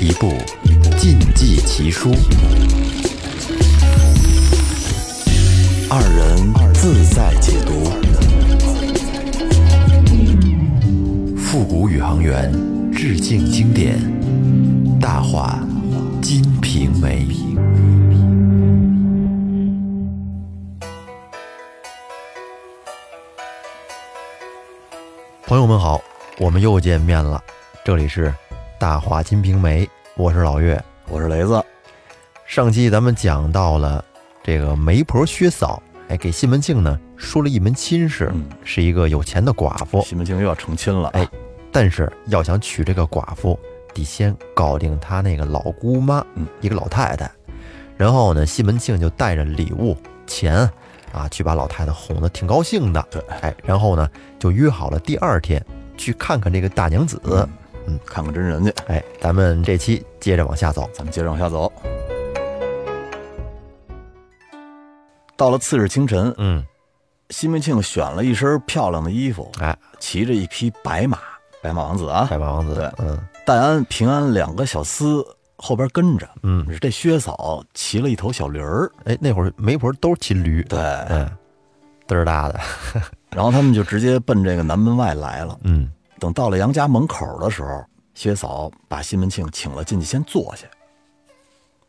一部禁忌奇书，二人自在解读，复古宇航员致敬经典，大话《金瓶梅》。朋友们好，我们又见面了，这里是大话《金瓶梅》，我是老岳。我是雷子，上期咱们讲到了这个媒婆薛嫂，哎，给西门庆呢说了一门亲事，嗯是一个有钱的寡妇，西门庆又要成亲了。哎，但是要想娶这个寡妇，得先搞定他那个老姑妈，嗯，一个老太太。然后呢，西门庆就带着礼物、钱啊，去把老太太哄得挺高兴的。对，哎，然后呢，就约好了第二天去看看这个大娘子。嗯，看看真人去。哎，咱们这期接着往下走。咱们接着往下走。到了次日清晨，嗯，西门庆选了一身漂亮的衣服，哎，骑着一匹白马，白马王子啊，白马王子，对。嗯。戴安、平安两个小厮后边跟着。嗯，这薛嫂骑了一头小驴儿，哎，那会儿媒婆都是骑驴，对，嗯，嘚儿大的，然后他们就直接奔这个南门外来了。嗯，等到了杨家门口的时候，薛嫂把西门庆请了进去，先坐下。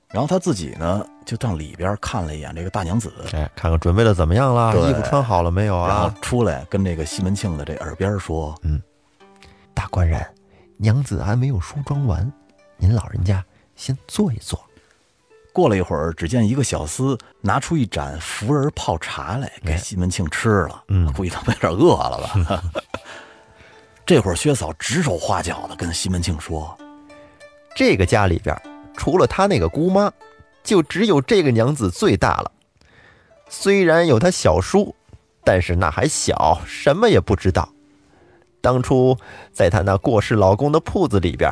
然后他自己呢，就到里边看了一眼这个大娘子，哎，看看准备的怎么样了，对衣服穿好了没有啊然后啊？出来跟这个西门庆的这耳边说嗯大官人，娘子还没有梳妆完，您老人家先坐一坐。：“过了一会儿，只见一个小厮拿出一盏福仁泡茶来给哎西门庆吃了。嗯估计他们有点饿了吧。这会儿薛嫂指手画脚的跟西门庆说这个家里边，除了他那个姑妈，就只有这个娘子最大了。虽然有她小叔，但是那还小，什么也不知道。当初在她那过世老公的铺子里边，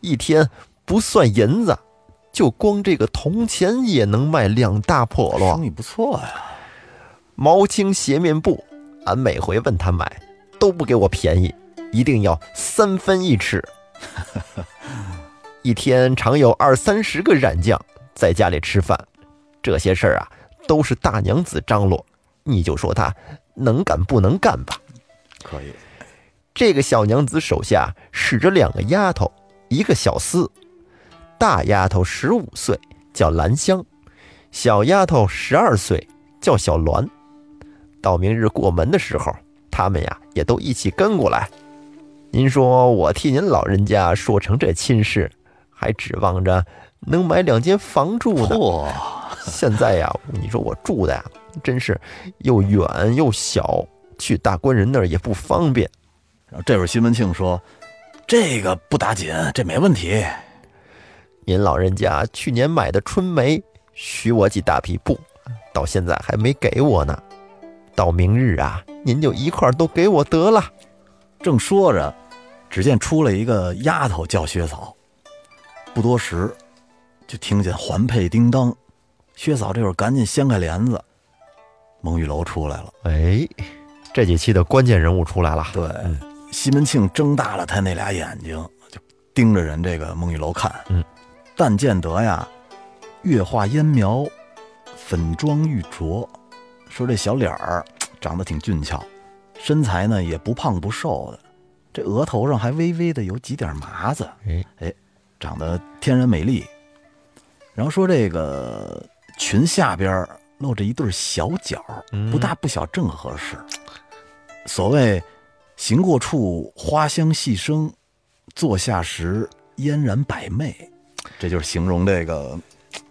一天不算银子，就光这个铜钱也能卖两大笸：“箩。生意不错呀。毛青鞋面布，俺每回问他买，都不给我便宜，一定要三分一尺。一天常有二三十个染匠在家里吃饭，这些事儿啊，都是大娘子张罗。你就说她能干不能干吧。”可以，这个小娘子手下使着两个丫头，一个小厮。大丫头十五岁，叫兰香；小丫头十二岁，叫小鸾。到明日过门的时候，他们呀也都一起跟过来。您说我替您老人家说成这亲事，还指望着能买两间房住呢。嚯，现在呀，你说我住的呀，真是又远又小，去大官人那儿也不方便。然后这会儿西门庆说：“这个不打紧，这没问题。您老人家去年买的春梅，许我几大匹布，到现在还没给我呢。到明日啊，您就一块儿都给我得了。”正说着，只见出来一个丫头叫薛嫂。不多时，就听见环佩叮当，薛嫂这会儿赶紧掀开帘子，孟玉楼出来了。哎，这几期的关键人物出来了。对，西门庆睁大了他那俩眼睛，就盯着人这个孟玉楼看。嗯，但见得呀，月画烟苗，粉妆玉琢，说这小脸儿长得挺俊俏，身材呢也不胖不瘦的，这额头上还微微的有几点麻子，哎，长得天然美丽。然后说这个裙下边露着一对小脚，嗯不大不小，正合适。所谓“行过处花香细生，坐下时嫣然百媚”，这就是形容这个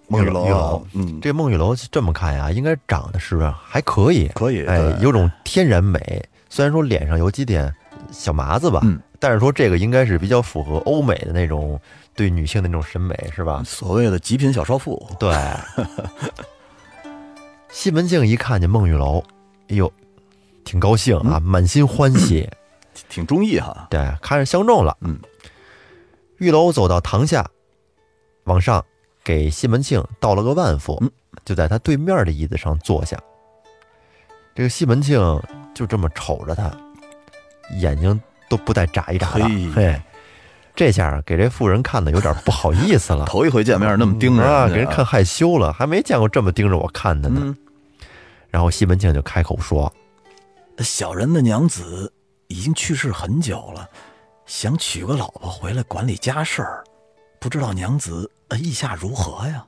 孟玉楼。嗯，这孟玉楼这么看呀，应该长得是还可以，可以。哎，有种天然美。虽然说脸上有几点小麻子吧，嗯但是说这个应该是比较符合欧美的那种对女性的那种审美，是吧？所谓的极品小少妇。对。西门庆一看见孟玉楼，哎呦，挺高兴啊，满心欢喜。挺中意哈。对，看着相中了。嗯，玉楼走到堂下，往上给西门庆道了个万福，嗯就在他对面的椅子上坐下。这个西门庆就这么瞅着他，眼睛都不带眨一眨的。嘿嘿，这下给这妇人看的有点不好意思了，头一回见面那么盯着啊，给人看害羞了，还没见过这么盯着我看的呢。嗯，然后西门庆就开口说小人的娘子已经去世很久了，想娶个老婆回来管理家事儿，不知道娘子呃意下如何呀？：“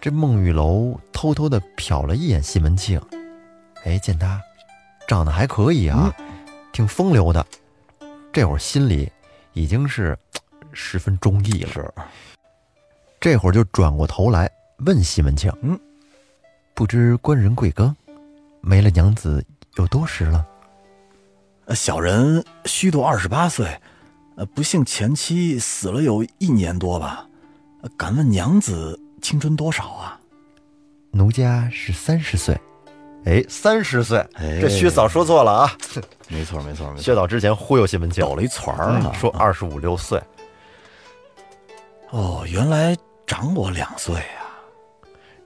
这孟玉楼偷偷的瞟了一眼西门庆，哎，见他长得还可以啊，挺风流的，这会儿心里已经是十分中意了。是，这会儿就转过头来问西门庆：“嗯，不知官人贵庚？没了娘子有多时了？”呃小人虚度二十八岁，呃，不幸前妻死了有一年多吧。呃敢问娘子青春多少啊？奴家是三十岁。哎，三十岁，哎这薛嫂说错了啊！没错，没错，没错薛嫂之前忽悠西门庆，抖了一团儿啊，说二十五六岁。哦，原来长我两岁啊，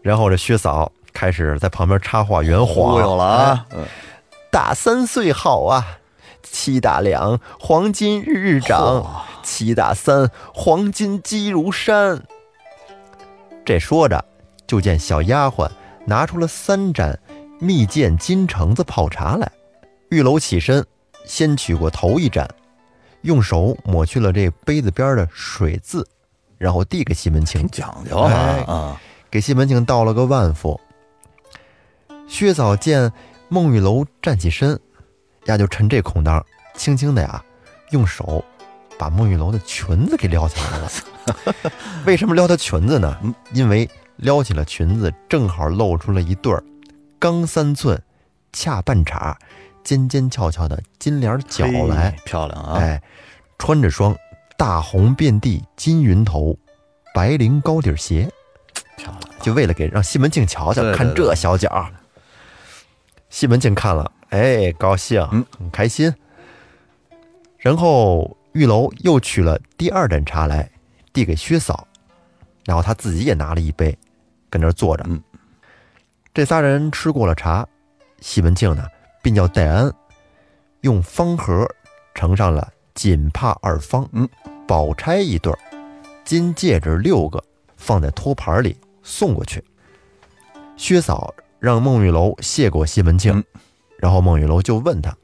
然后这薛嫂开始在旁边插话圆谎，忽悠了啊，嗯，大三岁好啊，七大两黄金日日涨，七大三黄金积如山。这说着，就见小丫鬟拿出了三盏蜜饯金橙子泡茶来。玉楼起身，先取过头一盏，用手抹去了这杯子边的水渍，然后递给西门庆，讲究啊哎啊，给西门庆倒了个万福。薛嫂见孟玉楼站起身，呀，就趁这空当，轻轻的呀，用手把孟玉楼的裙子给撩起来了。为什么撩她裙子呢嗯？因为撩起了裙子，正好露出了一对儿刚三寸、恰半叉、尖尖翘翘的金莲脚来。漂亮啊，哎，穿着双大红遍地金云头白绫高底鞋。漂亮，就为了给让西门庆瞧瞧，看这小脚。西门庆看了，哎，高兴，嗯很开心。然后玉楼又取了第二盏茶来，递给薛嫂，然后他自己也拿了一杯，跟那儿坐着。嗯这仨人吃过了茶，西门庆呢便叫戴安用方盒盛上了锦帕二方，嗯，宝钗一对儿，金戒指六个，放在托盘里送过去。薛嫂让孟玉楼谢过西门庆，嗯然后孟玉楼就问他：“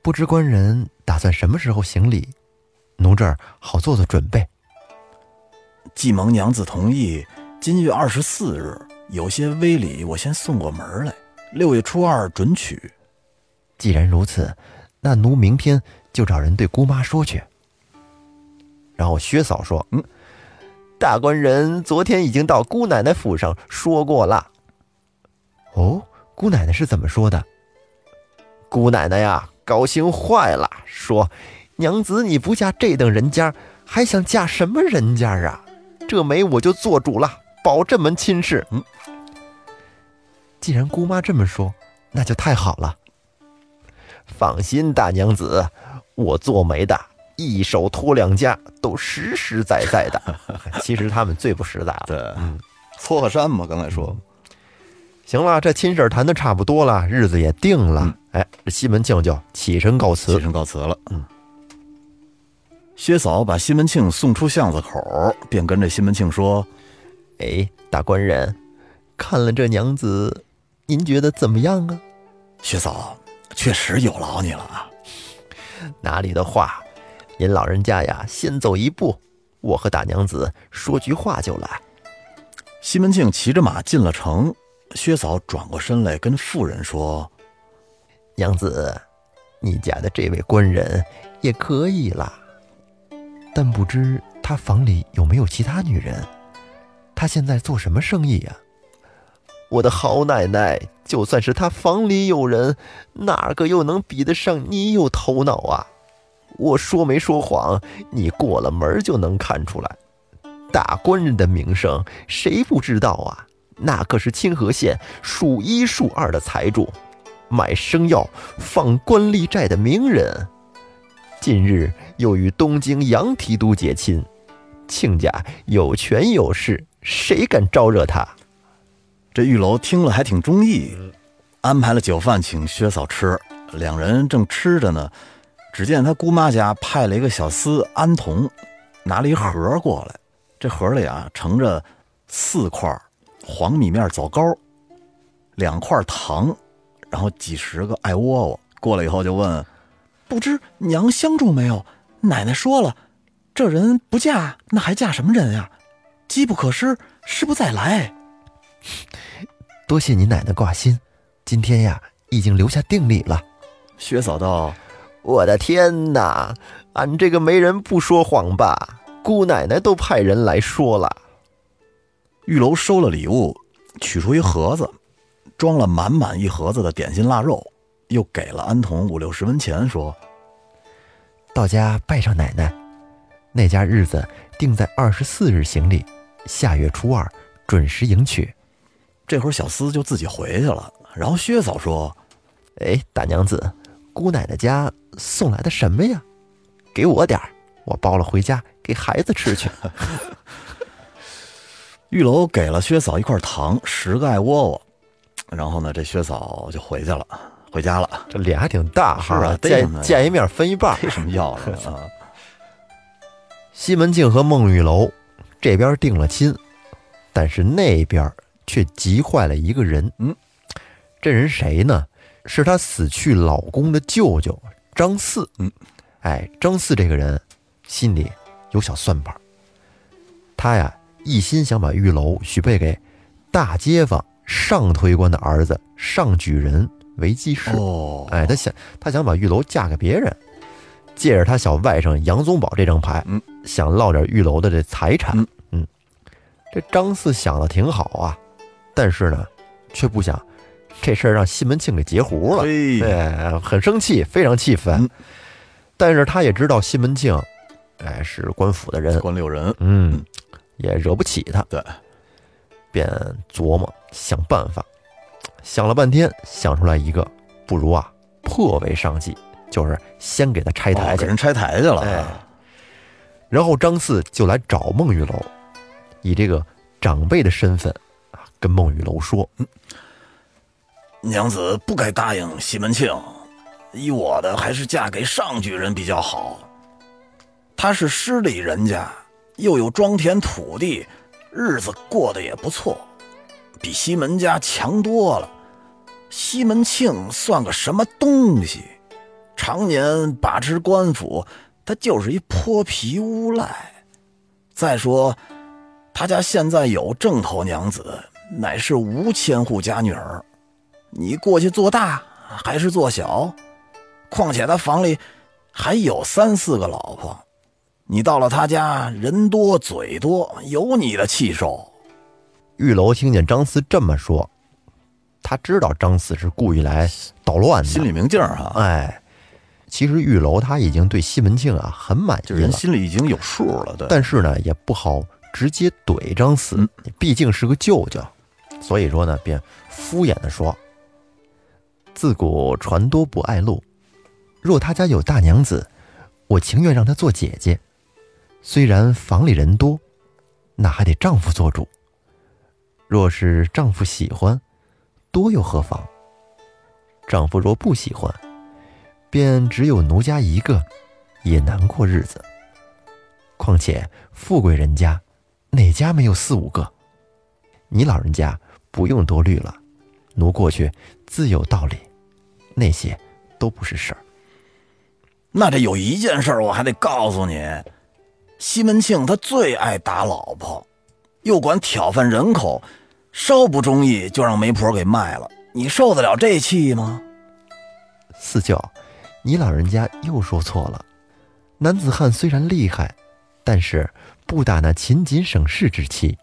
不知官人打算什么时候行礼？奴这儿好做做准备。既蒙娘子同意，今月二十四日有些微礼，我先送过门来，六月初二准取。既然如此，那奴明天就找人对姑妈说去。”然后薛嫂说：“嗯，大官人昨天已经到姑奶奶府上说过了。”哦，姑奶奶是怎么说的？姑奶奶呀，高兴坏了，说：“娘子你不嫁这等人家，还想嫁什么人家啊？这媒我就做主了，保这门亲事。”嗯，既然姑妈这么说，那就太好了。放心，大娘子，我做媒的一手托两家，都实实在在的。其实他们最不实在了。对，嗯，撮合山嘛，刚才说，行了，这亲事谈的差不多了，日子也定了。哎，这西门庆就起身告辞起。身告辞了。嗯，薛嫂把西门庆送出巷子口，便跟着西门庆说哎，大官人，看了这娘子，您觉得怎么样啊？：“薛嫂，确实有劳你了啊。哪里的话，您老人家呀，先走一步，我和大娘子说句话就来。”西门庆骑着马进了城，薛嫂转过身来跟妇人说娘子，你家的这位官人也可以啦，但不知他房里有没有其他女人？他现在做什么生意呀、我的好奶奶，就算是他房里有人，哪个又能比得上你有头脑啊？我说没说谎，你过了门就能看出来。大官人的名声，谁不知道啊？那可是清河县数一数二的财主，卖生药、放官吏债的名人。近日又与东京杨提督结亲，亲家有权有势，谁敢招惹他？：“这玉楼听了还挺中意，安排了酒饭请薛嫂吃。两人正吃着呢，只见他姑妈家派了一个小厮安童，拿了一盒过来，这盒里啊盛着四块黄米面枣糕，两块糖，然后几十个艾窝窝。过来以后就问：“不知娘相中没有？”奶奶说了，这人不嫁，那还嫁什么人呀？机不可失，失不再来。多谢你奶奶挂心，今天呀，已经留下定礼了。薛嫂道：“我的天哪，俺这个媒人不说谎吧？姑奶奶都派人来说了。”玉楼收了礼物，取出一盒子，装了满满一盒子的点心腊肉，又给了安童五六十文钱，说。到家拜上奶奶，那家日子定在二十四日行礼，下月初二准时迎娶。这会儿小厮就自己回去了。然后薛嫂说：“哎，大娘子，姑奶奶家送来的什么呀？给我点儿，我包了回家给孩子吃去。”玉楼给了薛嫂一块糖，十个艾窝窝。然后呢，这薛嫂就回去了。回家了，这脸还挺大哈，见见一面分一半，为什么要啊？西门庆和孟玉楼这边定了亲，但是那边却急坏了一个人。嗯，这人谁呢？是他死去老公的舅舅张四。嗯，哎，张四这个人心里有小算盘，他呀一心想把玉楼许配给大街坊上推官的儿子上举人。为继室，哎，他想他想把玉楼嫁给别人，借着他小外甥杨宗保这张牌，嗯，想落点玉楼的这财产，嗯，这张四想的挺好啊，但是呢，却不想这事儿让西门庆给截胡了，哎，很生气，非常气愤，但是他也知道西门庆，哎，是官府的人，官六人，嗯，也惹不起他，对，便琢磨想办法。想了半天，想出来一个，不如啊，破为上计，就是先给他拆台，给人拆台去了。哎，然后张四就来找孟玉楼，以这个长辈的身份啊，跟孟玉楼说：“娘子不该答应西门庆，依我的还是嫁给上举人比较好。他是失礼人家，又有庄田土地，日子过得也不错。”比西门家强多了。西门庆算个什么东西？常年把持官府，他就是一泼皮无赖。再说，他家现在有正头娘子，乃是无千户家女儿。你过去做大还是做小？况且他房里还有三四个老婆。你到了他家，人多嘴多，有你的气受。玉楼听见张四这么说，他知道张四是故意来捣乱的，心里明镜儿哈。哎，其实玉楼他已经对西门庆啊很满意了，人心里已经有数了。对，但是呢，也不好直接怼张四，毕竟是个舅舅，所以说呢，便敷衍的说：“自古船多不爱路，若他家有大娘子，我情愿让她做姐姐。虽然房里人多，那还得丈夫做主。”若是丈夫喜欢，多又何妨？丈夫若不喜欢，便只有奴家一个，也难过日子。况且富贵人家，哪家没有四五个？你老人家不用多虑了，奴过去自有道理，那些都不是事儿。那这有一件事我还得告诉你，西门庆他最爱打老婆，又管挑贩人口。稍不中意就让媒婆给卖了，你受得了这气吗？四舅，你老人家又说错了。男子汉虽然厉害，但是不打那勤俭省事之气。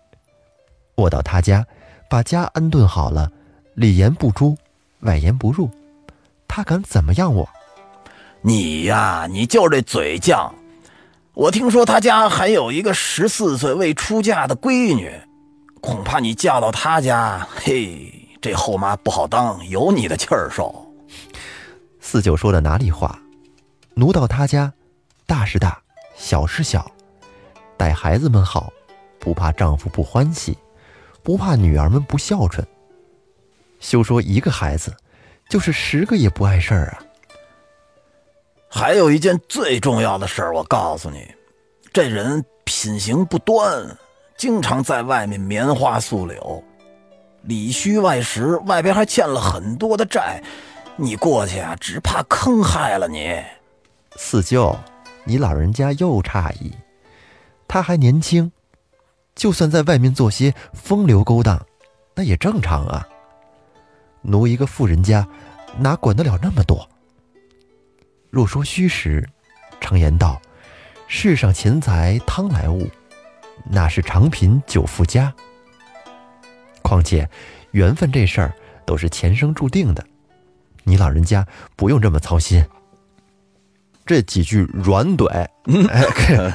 我到他家，把家安顿好了，里言不出，外言不入，他敢怎么样我？你呀，你就这嘴犟。我听说他家还有一个十四岁未出嫁的闺女。恐怕你嫁到他家，嘿，这后妈不好当，有你的气儿受。四舅说的哪里话？奴到他家，大是大，小是小，待孩子们好，不怕丈夫不欢喜，不怕女儿们不孝顺。休说一个孩子，就是十个也不碍事儿啊。还有一件最重要的事儿，我告诉你，这人品行不端，经常在外面棉花素柳，里虚外实，外边还欠了很多的债。你过去啊，只怕坑害了你。四舅，你老人家又诧异，他还年轻，就算在外面做些风流勾当，那也正常啊。奴一个富人家，哪管得了那么多？若说虚实，常言道：“世上钱财汤来物，那是长贫久富家。”况且，缘分这事儿都是前生注定的，你老人家不用这么操心。这几句软怼，哎，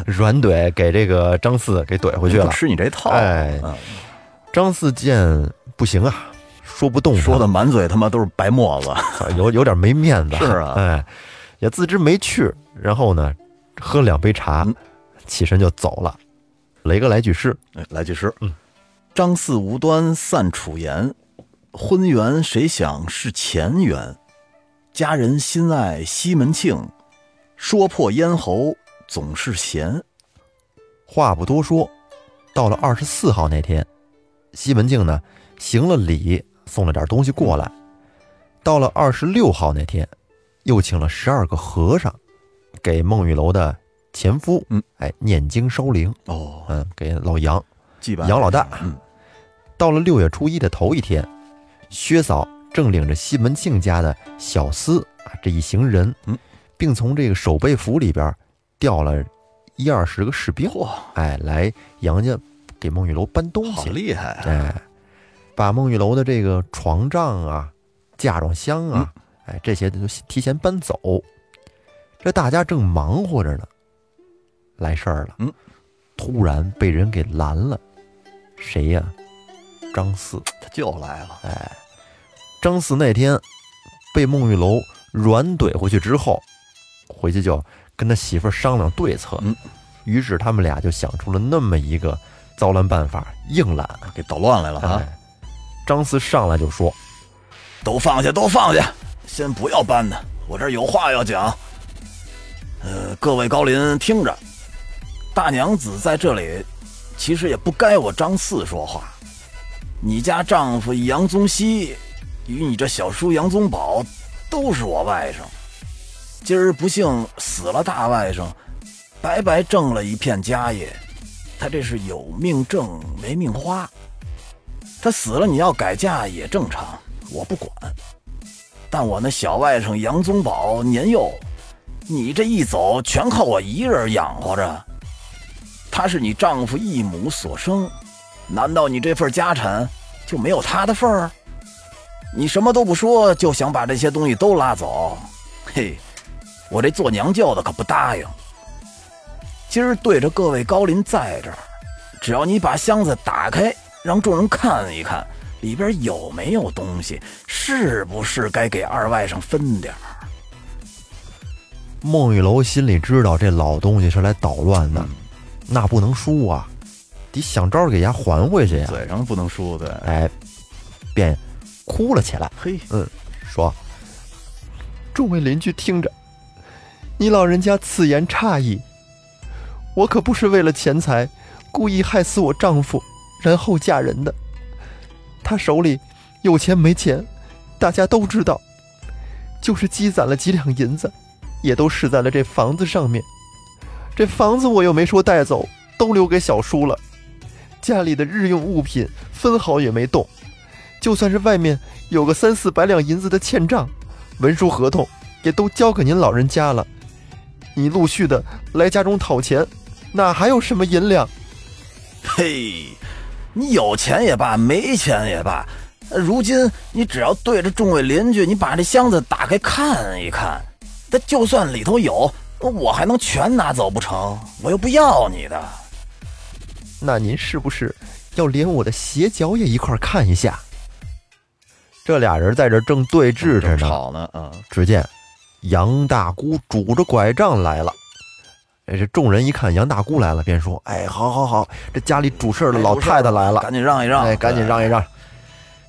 软怼给这个张四给怼回去了。吃你这套，哎，张四见不行啊，说不动，说的满嘴他妈都是白沫子，有有点没面子。是啊，哎。也自知没趣，然后呢，喝两杯茶，起身就走了。雷哥来句诗，来句诗，嗯，张四无端散楚言，婚缘谁想是前缘？佳人心爱西门庆，说破咽喉总是闲。话不多说，到了二十四号那天，西门庆呢行了礼，送了点东西过来。到了二十六号那天。又请了十二个和尚，给孟玉楼的前夫，嗯，哎，念经烧灵，哦，嗯，给老杨祭拜。杨老大。嗯，到了六月初一的头一天，薛嫂正领着西门庆家的小厮啊，这一行人，嗯，并从这个守备府里边调了一二十个士兵，嚯，哎，来杨家给孟玉楼搬东西，好厉害，哎，把孟玉楼的这个床帐啊、嫁妆箱啊。哎，这些都提前搬走。这大家正忙活着呢，来事儿了。嗯，突然被人给拦了。谁呀？张四，他就来了。哎，张四那天被孟玉楼软怼回去之后，回去就跟他媳妇商量对策。嗯，于是他们俩就想出了那么一个糟烂办法，硬揽给捣乱来了啊！张四上来就说：“都放下，都放下。”先不要搬呢，我这有话要讲。呃，各位高邻听着，大娘子在这里，其实也不该我张四说话。你家丈夫杨宗熙与你这小叔杨宗保都是我外甥，今儿不幸死了大外甥，白白挣了一片家业。他这是有命挣没命花，他死了你要改嫁也正常，我不管。但我那小外甥杨宗保年幼，你这一走全靠我一人养活着。他是你丈夫一母所生，难道你这份家产就没有他的份儿？你什么都不说就想把这些东西都拉走？嘿，我这做娘舅的可不答应。今儿对着各位高邻在这儿，只要你把箱子打开，让众人看一看。里边有没有东西？是不是该给二外甥分点儿？孟玉楼心里知道这老东西是来捣乱的，那不能输啊，得想招给伢还回去呀。嘴上不能输的，哎，便哭了起来。嘿，嗯，说：“众位邻居听着，你老人家此言差矣，我可不是为了钱财故意害死我丈夫，然后嫁人的。”他手里有钱没钱，大家都知道。就是积攒了几两银子，也都使在了这房子上面。这房子我又没说带走，都留给小叔了。家里的日用物品分毫也没动。就算是外面有个三四百两银子的欠账，文书合同也都交给您老人家了。你陆续的来家中讨钱，哪还有什么银两？嘿。你有钱也罢，没钱也罢，如今你只要对着众位邻居，你把这箱子打开看一看，那就算里头有，我还能全拿走不成？我又不要你的。那您是不是要连我的鞋脚也一块看一下？这俩人在这正对峙着呢，吵呢。啊！只见杨大姑拄着拐杖来了。哎，这众人一看杨大姑来了，便说：“哎，好好好，这家里主事的老太太来了，赶紧让一让，哎，赶紧让一让。”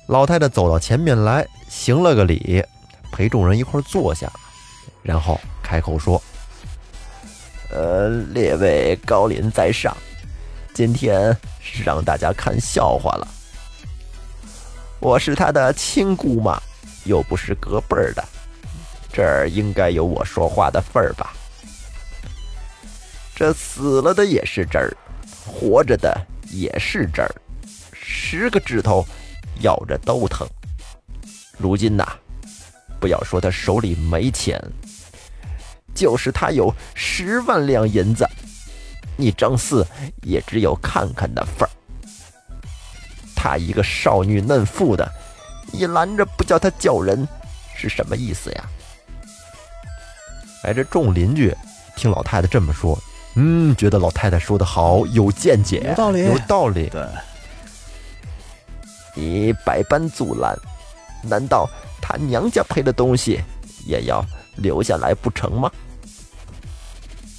老太太走到前面来，行了个礼，陪众人一块坐下，然后开口说：“呃，列位高临在上，今天是让大家看笑话了。我是他的亲姑妈，又不是隔辈儿的，这儿应该有我说话的份儿吧？这死了的也是真儿，活着的也是真儿，十个指头咬着都疼。如今呐，不要说他手里没钱。”就是他有十万两银子，你张四也只有看看的份儿。他一个少女嫩妇的，你拦着不叫他叫人，是什么意思呀？哎，这众邻居听老太太这么说，嗯，觉得老太太说的好，有见解，有道理，有道理。对，你百般阻拦，难道他娘家赔的东西也要留下来不成吗？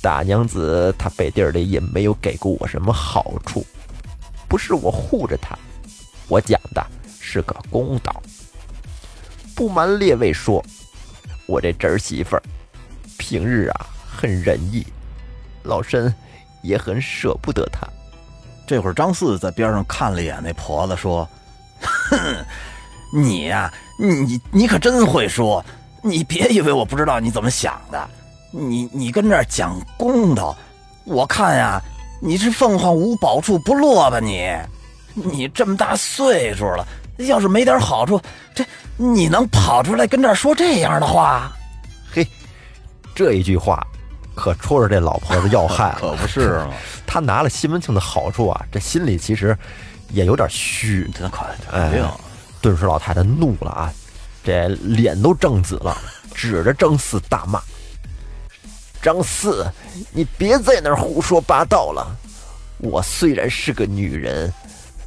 大娘子她背地里也没有给过我什么好处，不是我护着她，我讲的是个公道。不瞒列位说，我这侄儿媳妇儿平日啊很仁义，老身也很舍不得他。这会儿张四在边上看了一眼那婆子，说：“哼，你呀，你你可真会说，你别以为我不知道你怎么想的。”你你跟这儿讲公道，我看呀，你是凤凰无宝处不落吧？你，你这么大岁数了，要是没点好处，这你能跑出来跟这儿说这样的话？嘿，这一句话可戳着这老婆子要害了，可不是吗？他拿了西门庆的好处啊，这心里其实也有点虚。这肯定，顿时老太太怒了啊，这脸都正紫了，指着张四大骂。张四，你别在那儿胡说八道了。我虽然是个女人，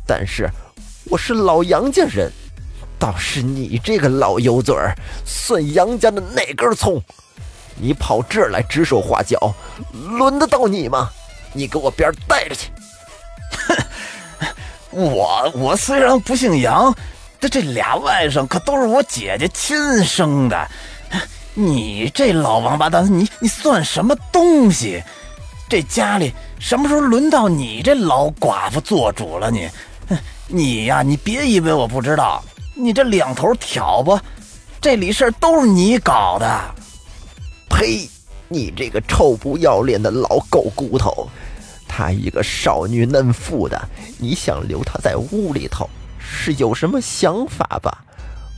但是我是老杨家人。倒是你这个老油嘴儿，算杨家的哪根葱？你跑这儿来指手画脚，轮得到你吗？你给我边带着去！哼，我我虽然不姓杨，这这俩外甥可都是我姐姐亲生的。你这老王八蛋，你你算什么东西？这家里什么时候轮到你这老寡妇做主了？你，你呀，你别以为我不知道，你这两头挑拨，这里事儿都是你搞的。呸！你这个臭不要脸的老狗骨头！她一个少女嫩妇的，你想留她在屋里头，是有什么想法吧？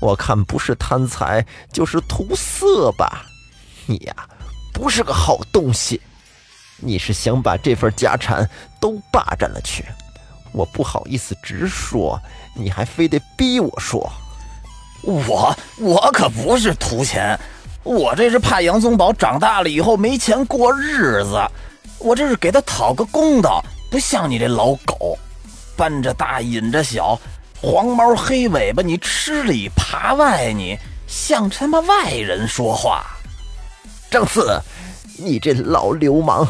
我看不是贪财就是图色吧，你呀，不是个好东西。你是想把这份家产都霸占了去？我不好意思直说，你还非得逼我说。我我可不是图钱，我这是怕杨宗保长大了以后没钱过日子，我这是给他讨个公道。不像你这老狗，搬着大引着小。黄毛黑尾巴，你吃里扒外，你像他妈外人说话。张四，你这老流氓、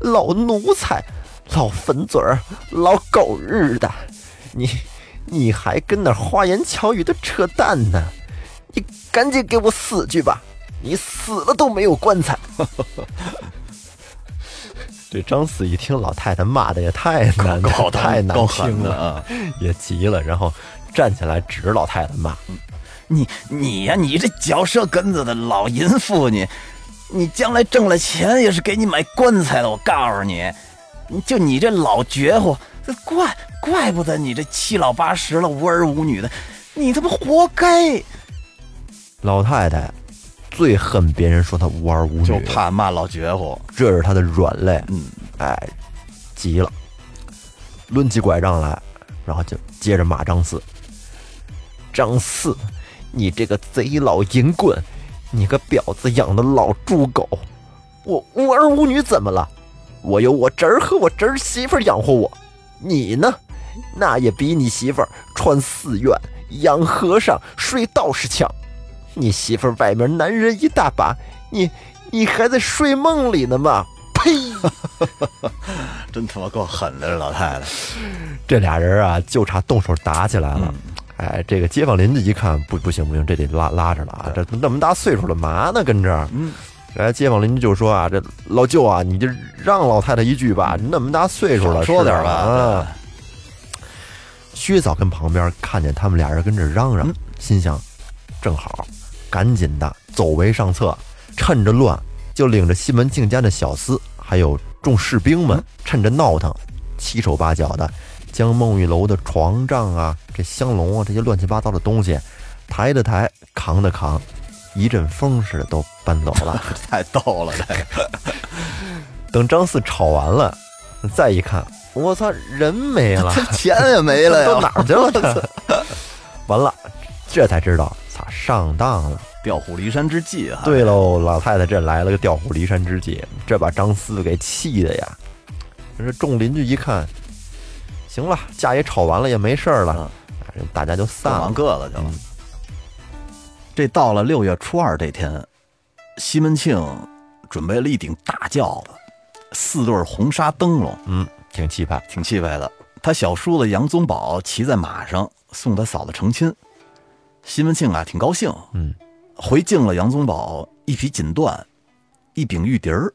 老奴才、老粉嘴儿、老狗日的，你你还跟那花言巧语的扯淡呢？你赶紧给我死去吧！你死了都没有棺材。这张四一听老太太骂的也太难搞，太难听了啊，也急了，然后站起来指着老太太骂：“你你呀，你这嚼舌根子的老淫妇，你你将来挣了钱也是给你买棺材的。我告诉你，就你这老绝户，怪怪不得你这七老八十了无儿无女的，你他妈活该！”老太太。最恨别人说他无儿无女，就怕骂老绝户，这是他的软肋。嗯，哎，急了，抡起拐杖来，然后就接着骂张四。张四，你这个贼老淫棍，你个婊子养的老猪狗，我无儿无女怎么了？我有我侄儿和我侄儿媳妇养活我，你呢？那也比你媳妇儿穿寺院、养和尚、睡道士强。你媳妇外面男人一大把，你你还在睡梦里呢吗？呸！真他妈够狠的，这老太太。这俩人啊，就差动手打起来了。哎，这个街坊邻居一看，不不行不行，这得拉拉着了啊！这那么大岁数了，嘛呢？跟这儿。嗯，来，街坊邻居就说啊，这老舅啊，你就让老太太一句吧，那么大岁数了，说点吧啊。薛嫂跟旁边看见他们俩人跟这嚷嚷，心想，正好，赶紧的走为上策，趁着乱就领着西门庆家的小厮还有众士兵们，趁着闹腾，七手八脚的将孟玉楼的床帐啊、这香笼啊这些乱七八糟的东西，抬的抬，扛的扛，一阵风似的都搬走了。太逗了，这个 等张四吵完了，再一看，我操，人没了，钱也没了呀，都哪儿去了？他完了，这才知道，操，上当了。调虎离山之计啊！对喽，老太太这来了个调虎离山之计，这把张四给气的呀。这众邻居一看，行了，架也吵完了，也没事儿了，大家就散了，各忙各的去了。这到了六月初二这天，西门庆准备了一顶大轿子，四对红纱灯笼，嗯，挺气派。挺气派的。他小叔子杨宗保骑在马上送他嫂子成亲，西门庆啊挺高兴，嗯，回敬了杨宗保一匹锦缎，一柄玉笛儿。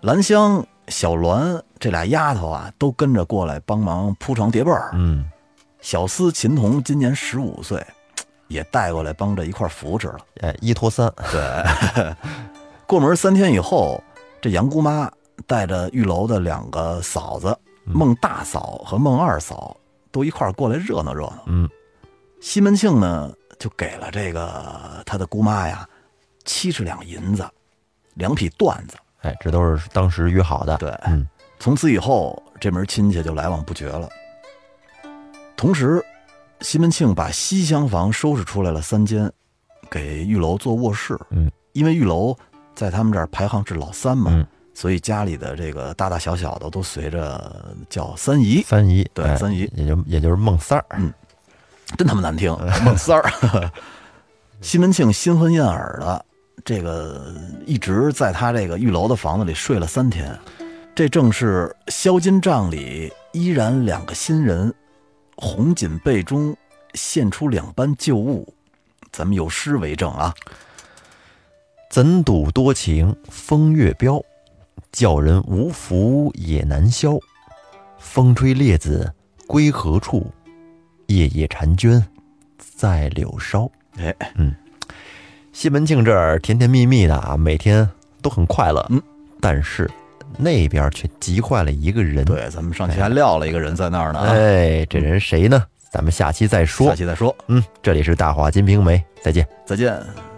兰香、小栾这俩丫头啊，都跟着过来帮忙铺床叠被儿。嗯，小厮秦童今年十五岁，也带过来帮着一块儿扶持了。哎，一拖三，对，过门三天以后，这杨姑妈带着玉楼的两个嫂子孟大嫂和孟二嫂都一块儿过来热闹热闹。嗯，西门庆呢，就给了这个他的姑妈呀七十两银子，两匹缎子。哎，这都是当时约好的。对，嗯，从此以后，这门亲戚就来往不绝了。同时，西门庆把西厢房收拾出来了三间，给玉楼做卧室。嗯，因为玉楼在他们这儿排行是老三嘛，嗯所以家里的这个大大小小的都随着叫三姨，三姨，哎对三姨也就也就是孟三儿。真他妈难听，孟三儿。西门庆新婚燕尔的，这个一直在他这个玉楼的房子里睡了三天，这正是销金帐里依然两个新人，红锦被中现出两般旧物，咱们有诗为证啊。怎赌多情风月标，叫人无福也难消。风吹列子归何处？夜夜婵娟在柳梢。哎，嗯西门庆这儿甜甜蜜蜜的啊，每天都很快乐。嗯，但是那边却急坏了一个人。，对，咱们上期还撂了一个人在那儿呢啊，哎，这人谁呢？咱们下期再说下。期再说，嗯，这里是大话金瓶梅，再见。再见。